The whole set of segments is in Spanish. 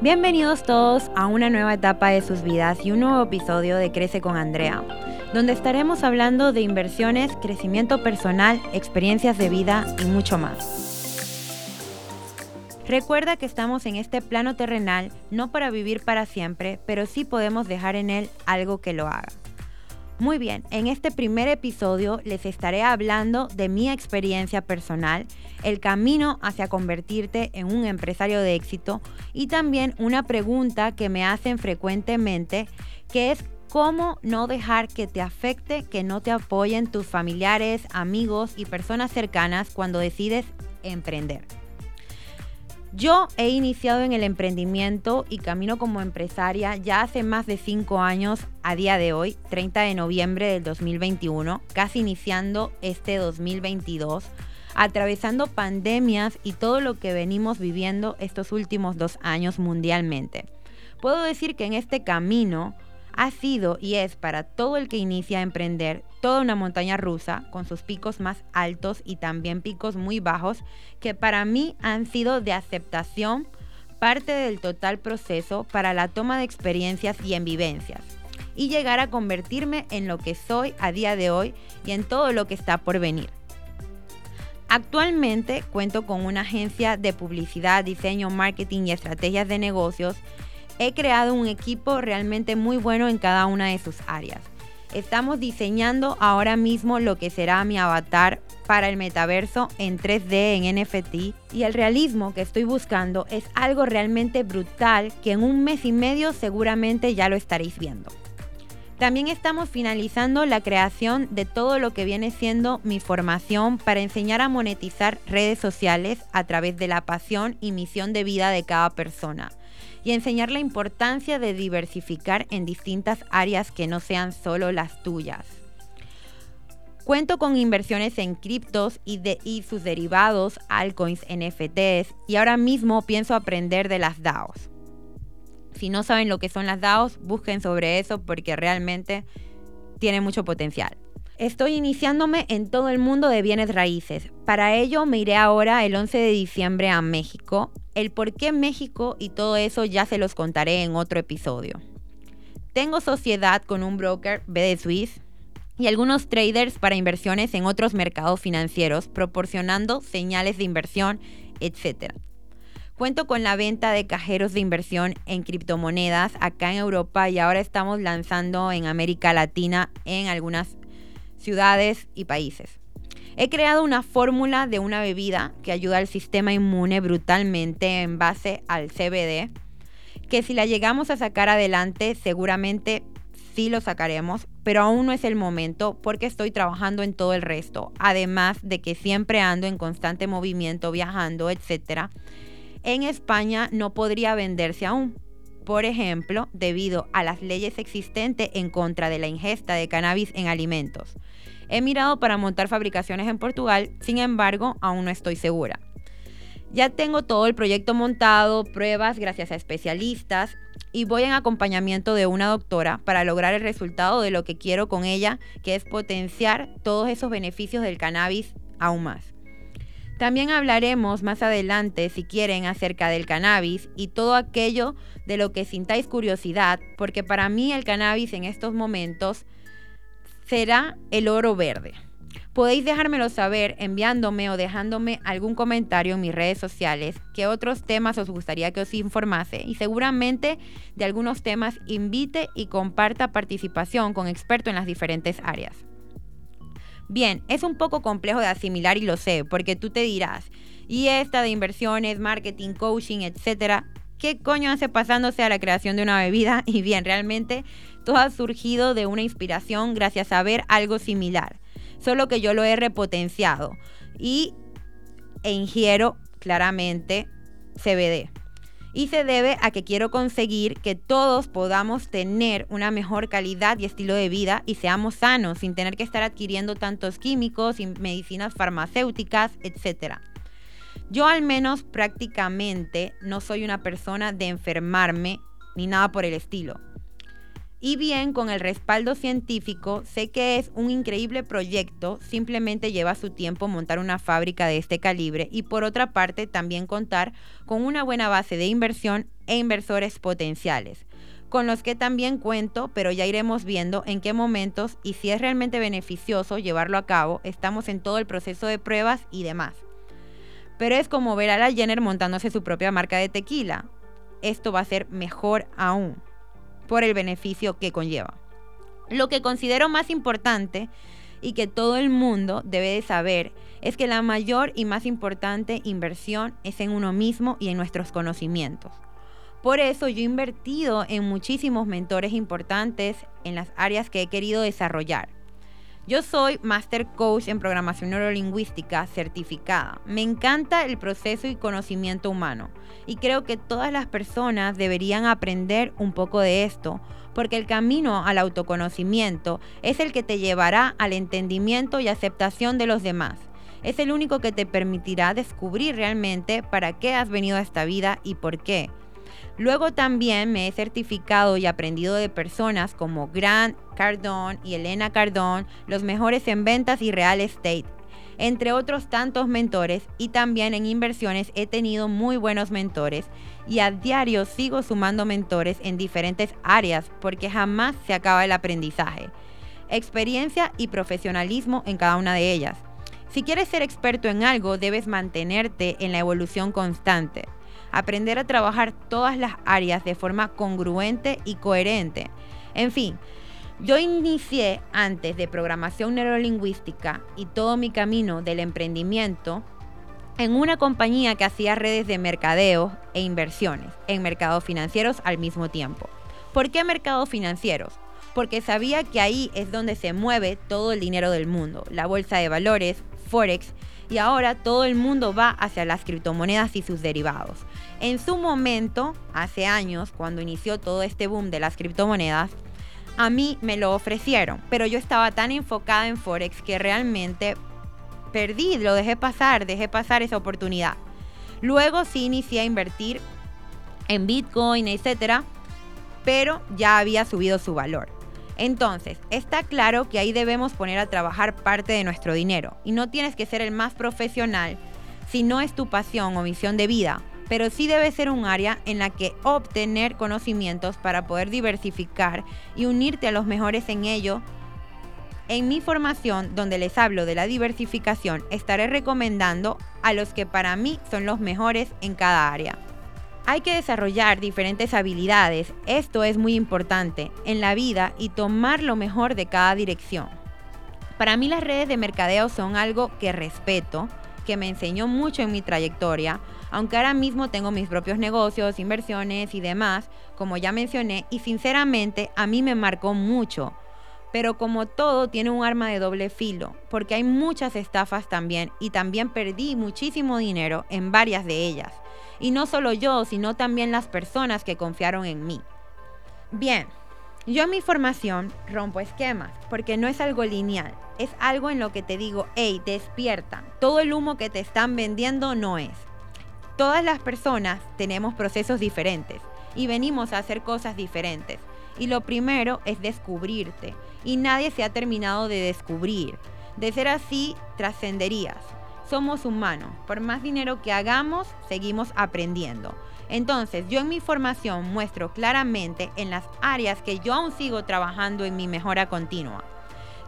Bienvenidos todos a una nueva etapa de sus vidas y un nuevo episodio de Crece con Andrea, donde estaremos hablando de inversiones, crecimiento personal, experiencias de vida y mucho más. Recuerda que estamos en este plano terrenal no para vivir para siempre, pero sí podemos dejar en él algo que lo haga. Muy bien, en este primer episodio les estaré hablando de mi experiencia personal, el camino hacia convertirte en un empresario de éxito y también una pregunta que me hacen frecuentemente, que es cómo no dejar que te afecte, que no te apoyen tus familiares, amigos y personas cercanas cuando decides emprender. Yo he iniciado en el emprendimiento y camino como empresaria ya hace más de cinco años a día de hoy, 30 de noviembre del 2021, casi iniciando este 2022, atravesando pandemias y todo lo que venimos viviendo estos últimos dos años mundialmente. Puedo decir que en este camino ha sido y es para todo el que inicia a emprender toda una montaña rusa con sus picos más altos y también picos muy bajos que para mí han sido de aceptación parte del total proceso para la toma de experiencias y en vivencias y llegar a convertirme en lo que soy a día de hoy y en todo lo que está por venir. Actualmente cuento con una agencia de publicidad, diseño, marketing y estrategias de negocios he creado un equipo realmente muy bueno en cada una de sus áreas. Estamos diseñando ahora mismo lo que será mi avatar para el metaverso en 3D, en NFT, y el realismo que estoy buscando es algo realmente brutal que en un mes y medio seguramente ya lo estaréis viendo. También estamos finalizando la creación de todo lo que viene siendo mi formación para enseñar a monetizar redes sociales a través de la pasión y misión de vida de cada persona y enseñar la importancia de diversificar en distintas áreas que no sean solo las tuyas. Cuento con inversiones en criptos y, sus derivados, altcoins, NFTs y ahora mismo pienso aprender de las DAOs. Si no saben lo que son las DAOs, busquen sobre eso porque realmente tiene mucho potencial. Estoy iniciándome en todo el mundo de bienes raíces. Para ello me iré ahora el 11 de diciembre a México. El por qué México y todo eso ya se los contaré en otro episodio. Tengo sociedad con un broker BD Swiss y algunos traders para inversiones en otros mercados financieros, proporcionando señales de inversión, etc. Cuento con la venta de cajeros de inversión en criptomonedas acá en Europa y ahora estamos lanzando en América Latina en algunas ciudades y países. He creado una fórmula de una bebida que ayuda al sistema inmune brutalmente en base al CBD, que si la llegamos a sacar adelante seguramente sí lo sacaremos, pero aún no es el momento porque estoy trabajando en todo el resto, además de que siempre ando en constante movimiento, viajando, etc. En España no podría venderse aún, por ejemplo, debido a las leyes existentes en contra de la ingesta de cannabis en alimentos. He mirado para montar fabricaciones en Portugal, sin embargo, aún no estoy segura. Ya tengo todo el proyecto montado, pruebas gracias a especialistas y voy en acompañamiento de una doctora para lograr el resultado de lo que quiero con ella, que es potenciar todos esos beneficios del cannabis aún más. También hablaremos más adelante, si quieren, acerca del cannabis y todo aquello de lo que sintáis curiosidad, porque para mí el cannabis en estos momentos será el oro verde. Podéis dejármelo saber enviándome o dejándome algún comentario en mis redes sociales que otros temas os gustaría que os informase y seguramente de algunos temas invite y comparta participación con expertos en las diferentes áreas. Bien, es un poco complejo de asimilar y lo sé, porque tú te dirás, y esta de inversiones, marketing, coaching, etcétera, ¿qué coño hace pasándose a la creación de una bebida? Y bien, realmente todo ha surgido de una inspiración gracias a ver algo similar, solo que yo lo he repotenciado y e ingiero claramente CBD y se debe a que quiero conseguir que todos podamos tener una mejor calidad y estilo de vida y seamos sanos sin tener que estar adquiriendo tantos químicos y medicinas farmacéuticas, etc. Yo al menos prácticamente no soy una persona de enfermarme ni nada por el estilo. Y bien, con el respaldo científico, sé que es un increíble proyecto, simplemente lleva su tiempo montar una fábrica de este calibre y por otra parte también contar con una buena base de inversión e inversores potenciales, con los que también cuento, pero ya iremos viendo en qué momentos y si es realmente beneficioso llevarlo a cabo. Estamos en todo el proceso de pruebas y demás. Pero es como ver a la Jenner montándose su propia marca de tequila. Esto va a ser mejor aún por el beneficio que conlleva. Lo que considero más importante y que todo el mundo debe de saber es que la mayor y más importante inversión es en uno mismo y en nuestros conocimientos. Por eso yo he invertido en muchísimos mentores importantes en las áreas que he querido desarrollar. Yo soy Master Coach en Programación Neurolingüística certificada. Me encanta el proceso y conocimiento humano y creo que todas las personas deberían aprender un poco de esto porque el camino al autoconocimiento es el que te llevará al entendimiento y aceptación de los demás. Es el único que te permitirá descubrir realmente para qué has venido a esta vida y por qué. Luego también me he certificado y aprendido de personas como Grant Cardone y Elena Cardone, los mejores en ventas y real estate, entre otros tantos mentores y también en inversiones he tenido muy buenos mentores y a diario sigo sumando mentores en diferentes áreas porque jamás se acaba el aprendizaje. Experiencia y profesionalismo en cada una de ellas. Si quieres ser experto en algo, debes mantenerte en la evolución constante aprender a trabajar todas las áreas de forma congruente y coherente. En fin, yo inicié antes de programación neurolingüística y todo mi camino del emprendimiento en una compañía que hacía redes de mercadeo e inversiones en mercados financieros al mismo tiempo. ¿Por qué mercados financieros? Porque sabía que ahí es donde se mueve todo el dinero del mundo, la bolsa de valores, Forex, y ahora todo el mundo va hacia las criptomonedas y sus derivados. En su momento, hace años, cuando inició todo este boom de las criptomonedas, a mí me lo ofrecieron, pero yo estaba tan enfocada en Forex que realmente perdí, lo dejé pasar, dejé pasar esa oportunidad. Luego sí inicié a invertir en Bitcoin, etcétera, pero ya había subido su valor. Entonces, está claro que ahí debemos poner a trabajar parte de nuestro dinero y no tienes que ser el más profesional si no es tu pasión o misión de vida, pero sí debe ser un área en la que obtener conocimientos para poder diversificar y unirte a los mejores en ello. En mi formación, donde les hablo de la diversificación, estaré recomendando a los que para mí son los mejores en cada área. Hay que desarrollar diferentes habilidades, esto es muy importante, en la vida y tomar lo mejor de cada dirección. Para mí las redes de mercadeo son algo que respeto, que me enseñó mucho en mi trayectoria, aunque ahora mismo tengo mis propios negocios, inversiones y demás, como ya mencioné, y sinceramente a mí me marcó mucho. Pero como todo tiene un arma de doble filo, porque hay muchas estafas también y también perdí muchísimo dinero en varias de ellas. Y no solo yo, sino también las personas que confiaron en mí. Bien, yo en mi formación rompo esquemas, porque no es algo lineal, es algo en lo que te digo, hey, despierta, todo el humo que te están vendiendo no es. Todas las personas tenemos procesos diferentes y venimos a hacer cosas diferentes. Y lo primero es descubrirte. Y nadie se ha terminado de descubrir. De ser así, trascenderías. Somos humanos. Por más dinero que hagamos, seguimos aprendiendo. Entonces, yo en mi formación muestro claramente en las áreas que yo aún sigo trabajando en mi mejora continua.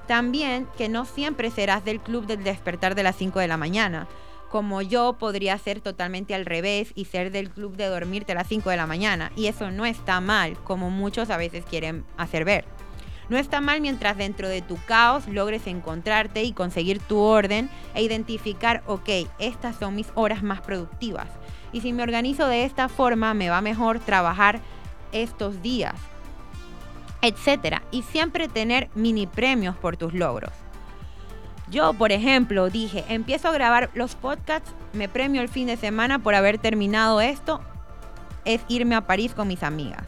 También que no siempre serás del club del despertar de las 5 de la mañana. Como yo podría ser totalmente al revés y ser del club de dormirte a las 5 de la mañana. Y eso no está mal, como muchos a veces quieren hacer ver. No está mal mientras dentro de tu caos logres encontrarte y conseguir tu orden e identificar, ok, estas son mis horas más productivas. Y si me organizo de esta forma, me va mejor trabajar estos días, etcétera. Y siempre tener mini premios por tus logros. Yo, por ejemplo, dije, empiezo a grabar los podcasts, me premio el fin de semana por haber terminado esto, es irme a París con mis amigas.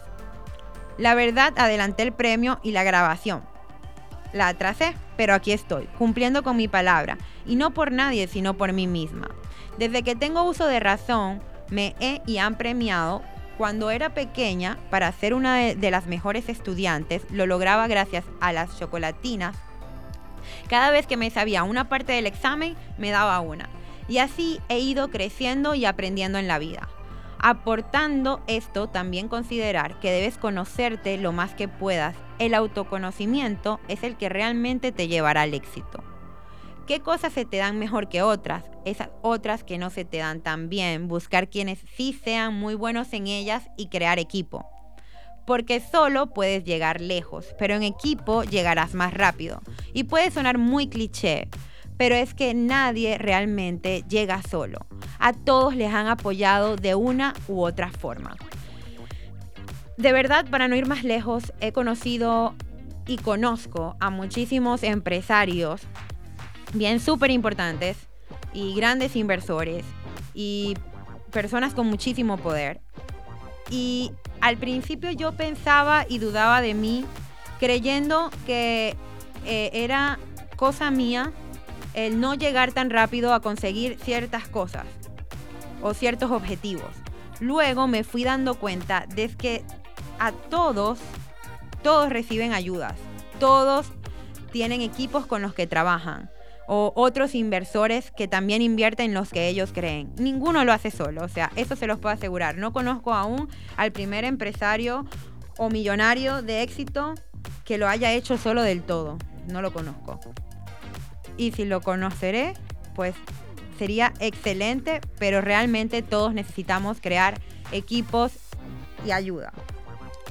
La verdad, adelanté el premio y la grabación. La atrasé, pero aquí estoy, cumpliendo con mi palabra, y no por nadie, sino por mí misma. Desde que tengo uso de razón, me he y han premiado. Cuando era pequeña, para ser una de, las mejores estudiantes, lo lograba gracias a las chocolatinas. Cada vez que me sabía una parte del examen, me daba una. Y así he ido creciendo y aprendiendo en la vida. Aportando esto, también considerar que debes conocerte lo más que puedas. El autoconocimiento es el que realmente te llevará al éxito. ¿Qué cosas se te dan mejor que otras? Esas otras que no se te dan tan bien. Buscar quienes sí sean muy buenos en ellas y crear equipo. Porque solo puedes llegar lejos, pero en equipo llegarás más rápido. Y puede sonar muy cliché, pero es que nadie realmente llega solo. A todos les han apoyado de una u otra forma. De verdad, para no ir más lejos, he conocido y conozco a muchísimos empresarios, bien súper importantes, y grandes inversores, y personas con muchísimo poder. Y al principio yo pensaba y dudaba de mí, creyendo que eh, era cosa mía el no llegar tan rápido a conseguir ciertas cosas o ciertos objetivos. Luego me fui dando cuenta de que a todos, todos reciben ayudas, todos tienen equipos con los que trabajan o otros inversores que también invierten en los que ellos creen. Ninguno lo hace solo, o sea, eso se los puedo asegurar. No conozco aún al primer empresario o millonario de éxito que lo haya hecho solo del todo. No lo conozco y si lo conoceré, pues sería excelente, pero realmente todos necesitamos crear equipos y ayuda.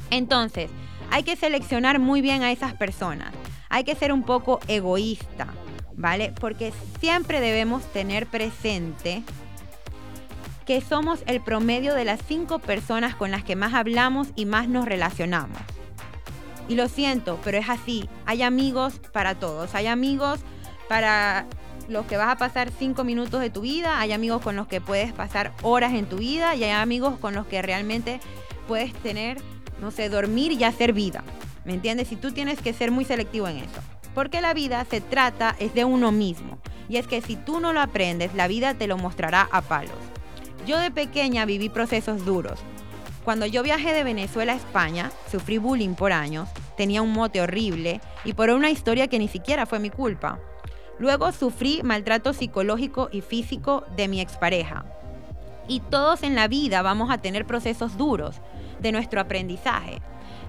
Entonces, hay que seleccionar muy bien a esas personas. Hay que ser un poco egoísta, ¿vale? Porque siempre debemos tener presente que somos el promedio de las cinco personas con las que más hablamos y más nos relacionamos. Y lo siento, pero es así. Hay amigos para todos. Hay amigos para los que vas a pasar cinco minutos de tu vida, hay amigos con los que puedes pasar horas en tu vida y hay amigos con los que realmente puedes tener, no sé, dormir y hacer vida. ¿Me entiendes? Y tú tienes que ser muy selectivo en eso. Porque la vida se trata es de uno mismo. Y es que si tú no lo aprendes, la vida te lo mostrará a palos. Yo de pequeña viví procesos duros. Cuando yo viajé de Venezuela a España, sufrí bullying por años, tenía un mote horrible y por una historia que ni siquiera fue mi culpa. Luego sufrí maltrato psicológico y físico de mi expareja. Y todos en la vida vamos a tener procesos duros de nuestro aprendizaje.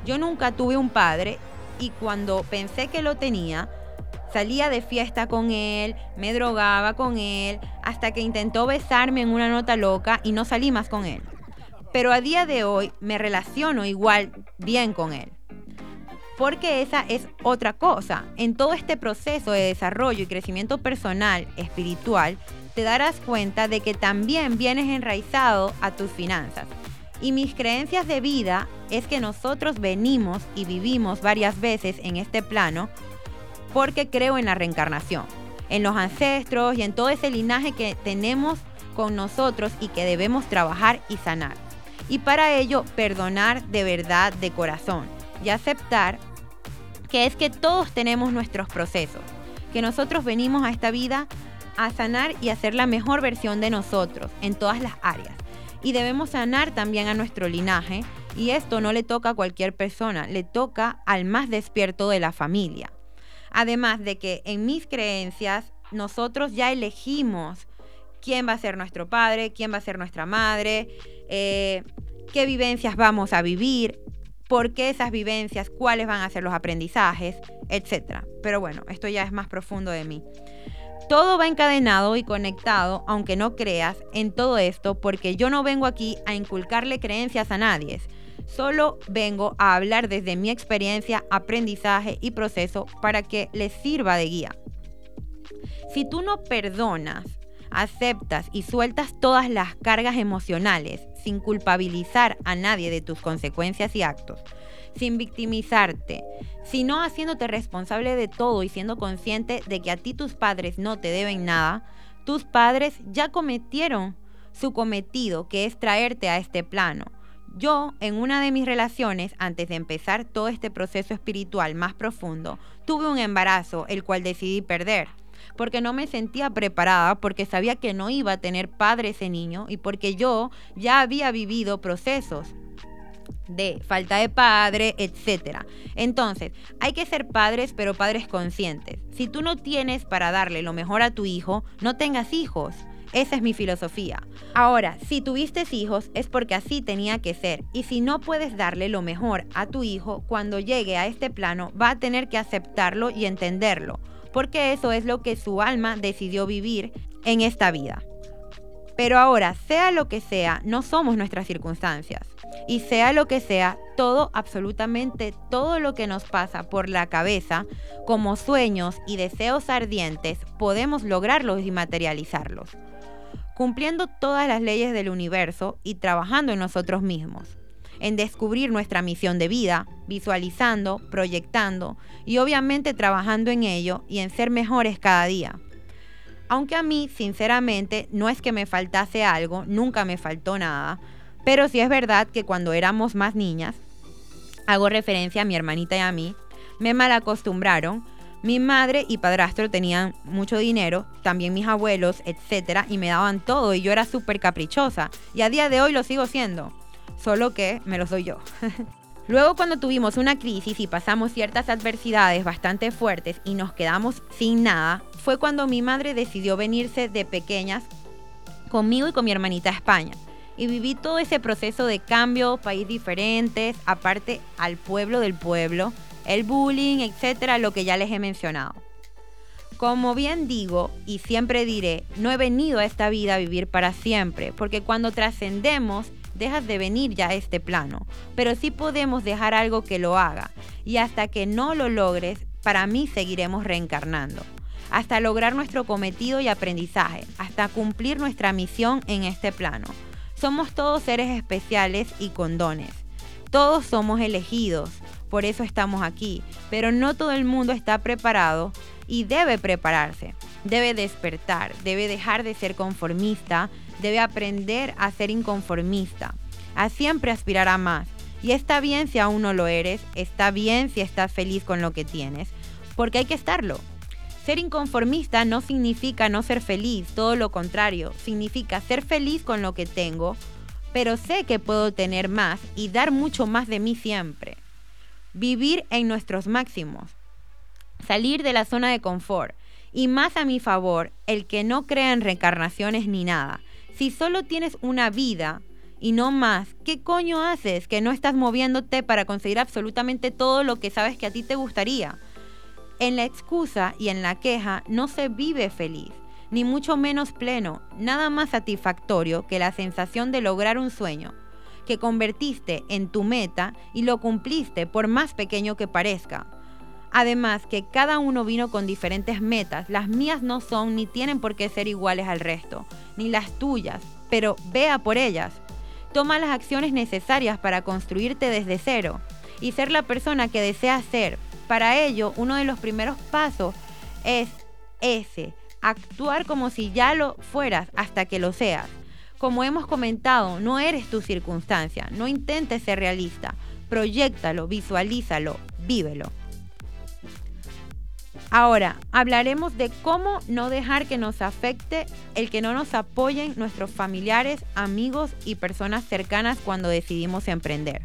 Yo nunca tuve un padre y cuando pensé que lo tenía, salía de fiesta con él, me drogaba con él, hasta que intentó besarme en una nota loca y no salí más con él. Pero a día de hoy me relaciono igual bien con él porque esa es otra cosa. En todo este proceso de desarrollo y crecimiento personal, espiritual, te darás cuenta de que también vienes enraizado a tus finanzas. Y mis creencias de vida es que nosotros venimos y vivimos varias veces en este plano porque creo en la reencarnación, en los ancestros y en todo ese linaje que tenemos con nosotros y que debemos trabajar y sanar. Y para ello perdonar de verdad, de corazón y aceptar que es que todos tenemos nuestros procesos, que nosotros venimos a esta vida a sanar y a ser la mejor versión de nosotros en todas las áreas. Y debemos sanar también a nuestro linaje y esto no le toca a cualquier persona, le toca al más despierto de la familia. Además de que en mis creencias nosotros ya elegimos quién va a ser nuestro padre, quién va a ser nuestra madre, eh, qué vivencias vamos a vivir por qué esas vivencias, cuáles van a ser los aprendizajes, etc. Pero bueno, esto ya es más profundo de mí. Todo va encadenado y conectado, aunque no creas, en todo esto, porque yo no vengo aquí a inculcarle creencias a nadie. Solo vengo a hablar desde mi experiencia, aprendizaje y proceso para que les sirva de guía. Si tú no perdonas, aceptas y sueltas todas las cargas emocionales sin culpabilizar a nadie de tus consecuencias y actos, sin victimizarte, sino haciéndote responsable de todo y siendo consciente de que a ti tus padres no te deben nada, tus padres ya cometieron su cometido, que es traerte a este plano. Yo, en una de mis relaciones, antes de empezar todo este proceso espiritual más profundo, tuve un embarazo, el cual decidí perder porque no me sentía preparada, porque sabía que no iba a tener padre ese niño y porque yo ya había vivido procesos de falta de padre, etc. Entonces, hay que ser padres, pero padres conscientes. Si tú no tienes para darle lo mejor a tu hijo, no tengas hijos. Esa es mi filosofía. Ahora, si tuviste hijos es porque así tenía que ser. Y si no puedes darle lo mejor a tu hijo, cuando llegue a este plano va a tener que aceptarlo y entenderlo. Porque eso es lo que su alma decidió vivir en esta vida. Pero ahora, sea lo que sea, no somos nuestras circunstancias. Y sea lo que sea, todo, absolutamente todo lo que nos pasa por la cabeza, como sueños y deseos ardientes, podemos lograrlos y materializarlos cumpliendo todas las leyes del universo y trabajando en nosotros mismos, en descubrir nuestra misión de vida, visualizando, proyectando y obviamente trabajando en ello y en ser mejores cada día. Aunque a mí, sinceramente, no es que me faltase algo, nunca me faltó nada, pero sí es verdad que cuando éramos más niñas, hago referencia a mi hermanita y a mí, me malacostumbraron mi madre y padrastro tenían mucho dinero, también mis abuelos, etcétera, y me daban todo y yo era súper caprichosa. Y a día de hoy lo sigo siendo, solo que me los doy yo. Luego cuando tuvimos una crisis y pasamos ciertas adversidades bastante fuertes y nos quedamos sin nada, fue cuando mi madre decidió venirse de pequeñas conmigo y con mi hermanita a España. Y viví todo ese proceso de cambio, país diferentes, aparte al pueblo del pueblo, el bullying, etcétera, lo que ya les he mencionado. Como bien digo y siempre diré, no he venido a esta vida a vivir para siempre, porque cuando trascendemos dejas de venir ya a este plano, pero sí podemos dejar algo que lo haga, y hasta que no lo logres, para mí seguiremos reencarnando, hasta lograr nuestro cometido y aprendizaje, hasta cumplir nuestra misión en este plano. Somos todos seres especiales y con dones. Todos somos elegidos, por eso estamos aquí. Pero no todo el mundo está preparado y debe prepararse. Debe despertar, debe dejar de ser conformista, debe aprender a ser inconformista, a siempre aspirar a más. Y está bien si aún no lo eres, está bien si estás feliz con lo que tienes, porque hay que estarlo. Ser inconformista no significa no ser feliz, todo lo contrario, significa ser feliz con lo que tengo, pero sé que puedo tener más y dar mucho más de mí siempre vivir en nuestros máximos, salir de la zona de confort y más a mi favor, el que no crea en reencarnaciones ni nada. Si solo tienes una vida y no más, ¿qué coño haces que no estás moviéndote para conseguir absolutamente todo lo que sabes que a ti te gustaría? En la excusa y en la queja no se vive feliz, ni mucho menos pleno, nada más satisfactorio que la sensación de lograr un sueño que convertiste en tu meta y lo cumpliste por más pequeño que parezca. Además que cada uno vino con diferentes metas, las mías no son ni tienen por qué ser iguales al resto, ni las tuyas, pero vea por ellas. Toma las acciones necesarias para construirte desde cero y ser la persona que deseas ser. Para ello, uno de los primeros pasos es ese, actuar como si ya lo fueras hasta que lo seas. Como hemos comentado, no eres tu circunstancia, no intentes ser realista, proyectalo, visualízalo, vívelo. Ahora, hablaremos de cómo no dejar que nos afecte el que no nos apoyen nuestros familiares, amigos y personas cercanas cuando decidimos emprender.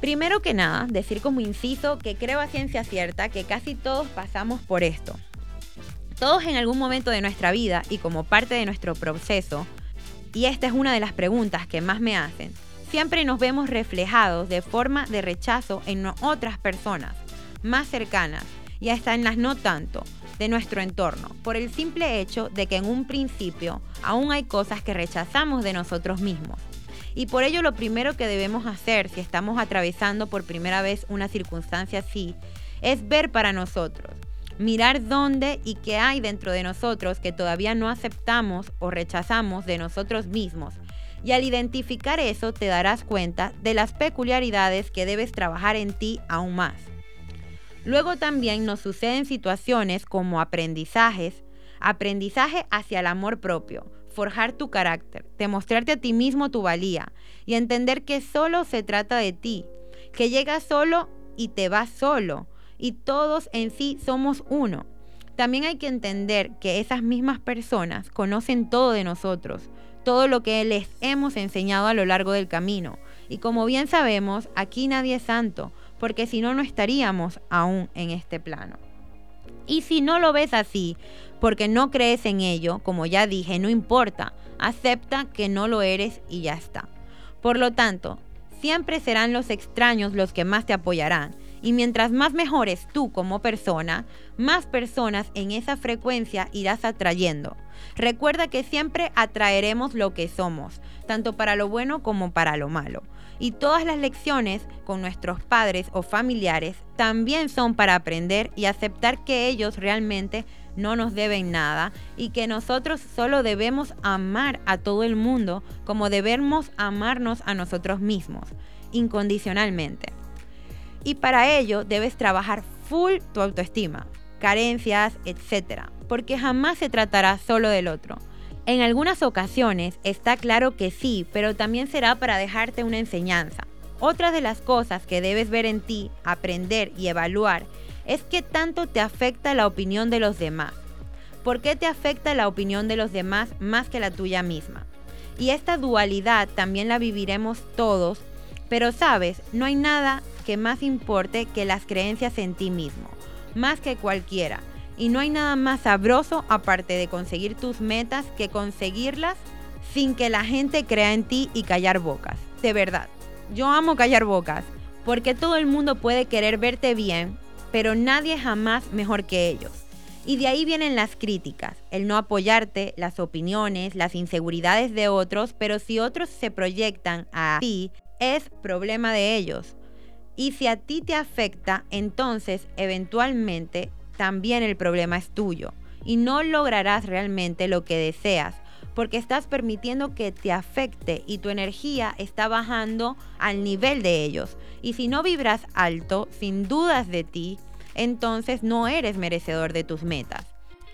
Primero que nada, decir como inciso que creo a ciencia cierta que casi todos pasamos por esto. Todos en algún momento de nuestra vida y como parte de nuestro proceso y esta es una de las preguntas que más me hacen, siempre nos vemos reflejados de forma de rechazo en otras personas más cercanas y hasta en las no tanto de nuestro entorno, por el simple hecho de que en un principio aún hay cosas que rechazamos de nosotros mismos. Y por ello lo primero que debemos hacer si estamos atravesando por primera vez una circunstancia así es ver para nosotros mirar dónde y qué hay dentro de nosotros que todavía no aceptamos o rechazamos de nosotros mismos. Y al identificar eso te darás cuenta de las peculiaridades que debes trabajar en ti aún más. Luego también nos suceden situaciones como aprendizajes, aprendizaje hacia el amor propio, forjar tu carácter, demostrarte a ti mismo tu valía y entender que solo se trata de ti, que llegas solo y te vas solo y todos en sí somos uno. También hay que entender que esas mismas personas conocen todo de nosotros, todo lo que les hemos enseñado a lo largo del camino. Y como bien sabemos, aquí nadie es santo, porque si no, no estaríamos aún en este plano. Y si no lo ves así, porque no crees en ello, como ya dije, no importa, acepta que no lo eres y ya está. Por lo tanto, siempre serán los extraños los que más te apoyarán. Y mientras más mejores tú como persona, más personas en esa frecuencia irás atrayendo. Recuerda que siempre atraeremos lo que somos, tanto para lo bueno como para lo malo. Y todas las lecciones con nuestros padres o familiares también son para aprender y aceptar que ellos realmente no nos deben nada y que nosotros solo debemos amar a todo el mundo como debemos amarnos a nosotros mismos, incondicionalmente. Y para ello debes trabajar full tu autoestima, carencias, etc. Porque jamás se tratará solo del otro. En algunas ocasiones está claro que sí, pero también será para dejarte una enseñanza. Otra de las cosas que debes ver en ti, aprender y evaluar es qué tanto te afecta la opinión de los demás. ¿Por qué te afecta la opinión de los demás más que la tuya misma? Y esta dualidad también la viviremos todos, pero sabes, no hay nada que más importe que las creencias en ti mismo, más que cualquiera. Y no hay nada más sabroso aparte de conseguir tus metas que conseguirlas sin que la gente crea en ti y callar bocas. De verdad, yo amo callar bocas, porque todo el mundo puede querer verte bien, pero nadie jamás mejor que ellos. Y de ahí vienen las críticas, el no apoyarte, las opiniones, las inseguridades de otros, pero si otros se proyectan a ti, es problema de ellos. Y si a ti te afecta, entonces eventualmente también el problema es tuyo y no lograrás realmente lo que deseas porque estás permitiendo que te afecte y tu energía está bajando al nivel de ellos. Y si no vibras alto, sin dudas de ti, entonces no eres merecedor de tus metas.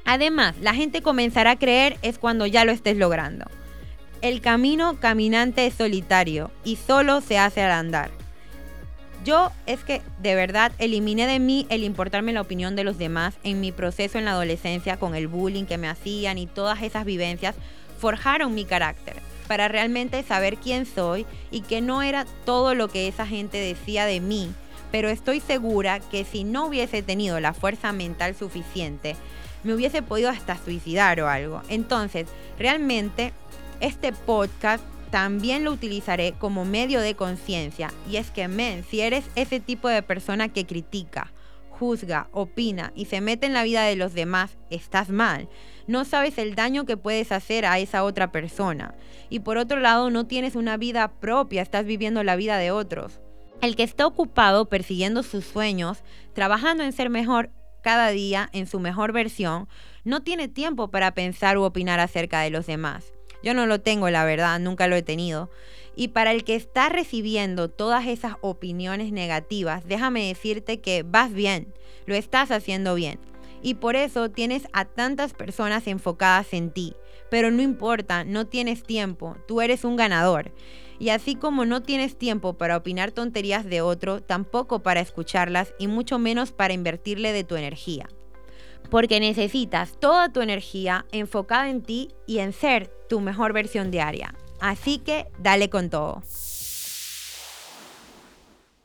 Además, la gente comenzará a creer es cuando ya lo estés logrando. El camino caminante es solitario y solo se hace al andar. Yo es que de verdad eliminé de mí el importarme la opinión de los demás en mi proceso en la adolescencia con el bullying que me hacían y todas esas vivencias forjaron mi carácter para realmente saber quién soy y que no era todo lo que esa gente decía de mí, pero estoy segura que si no hubiese tenido la fuerza mental suficiente, me hubiese podido hasta suicidar o algo. Entonces, realmente, este podcast también lo utilizaré como medio de conciencia. Y es que, men, si eres ese tipo de persona que critica, juzga, opina y se mete en la vida de los demás, estás mal. No sabes el daño que puedes hacer a esa otra persona. Y por otro lado, no tienes una vida propia, estás viviendo la vida de otros. El que está ocupado persiguiendo sus sueños, trabajando en ser mejor cada día, en su mejor versión, no tiene tiempo para pensar u opinar acerca de los demás. Yo no lo tengo, la verdad, nunca lo he tenido. Y para el que está recibiendo todas esas opiniones negativas, déjame decirte que vas bien, lo estás haciendo bien. Y por eso tienes a tantas personas enfocadas en ti. Pero no importa, no tienes tiempo, tú eres un ganador. Y así como no tienes tiempo para opinar tonterías de otro, tampoco para escucharlas y mucho menos para invertirle de tu energía. Porque necesitas toda tu energía enfocada en ti y en ser tu mejor versión diaria. Así que dale con todo.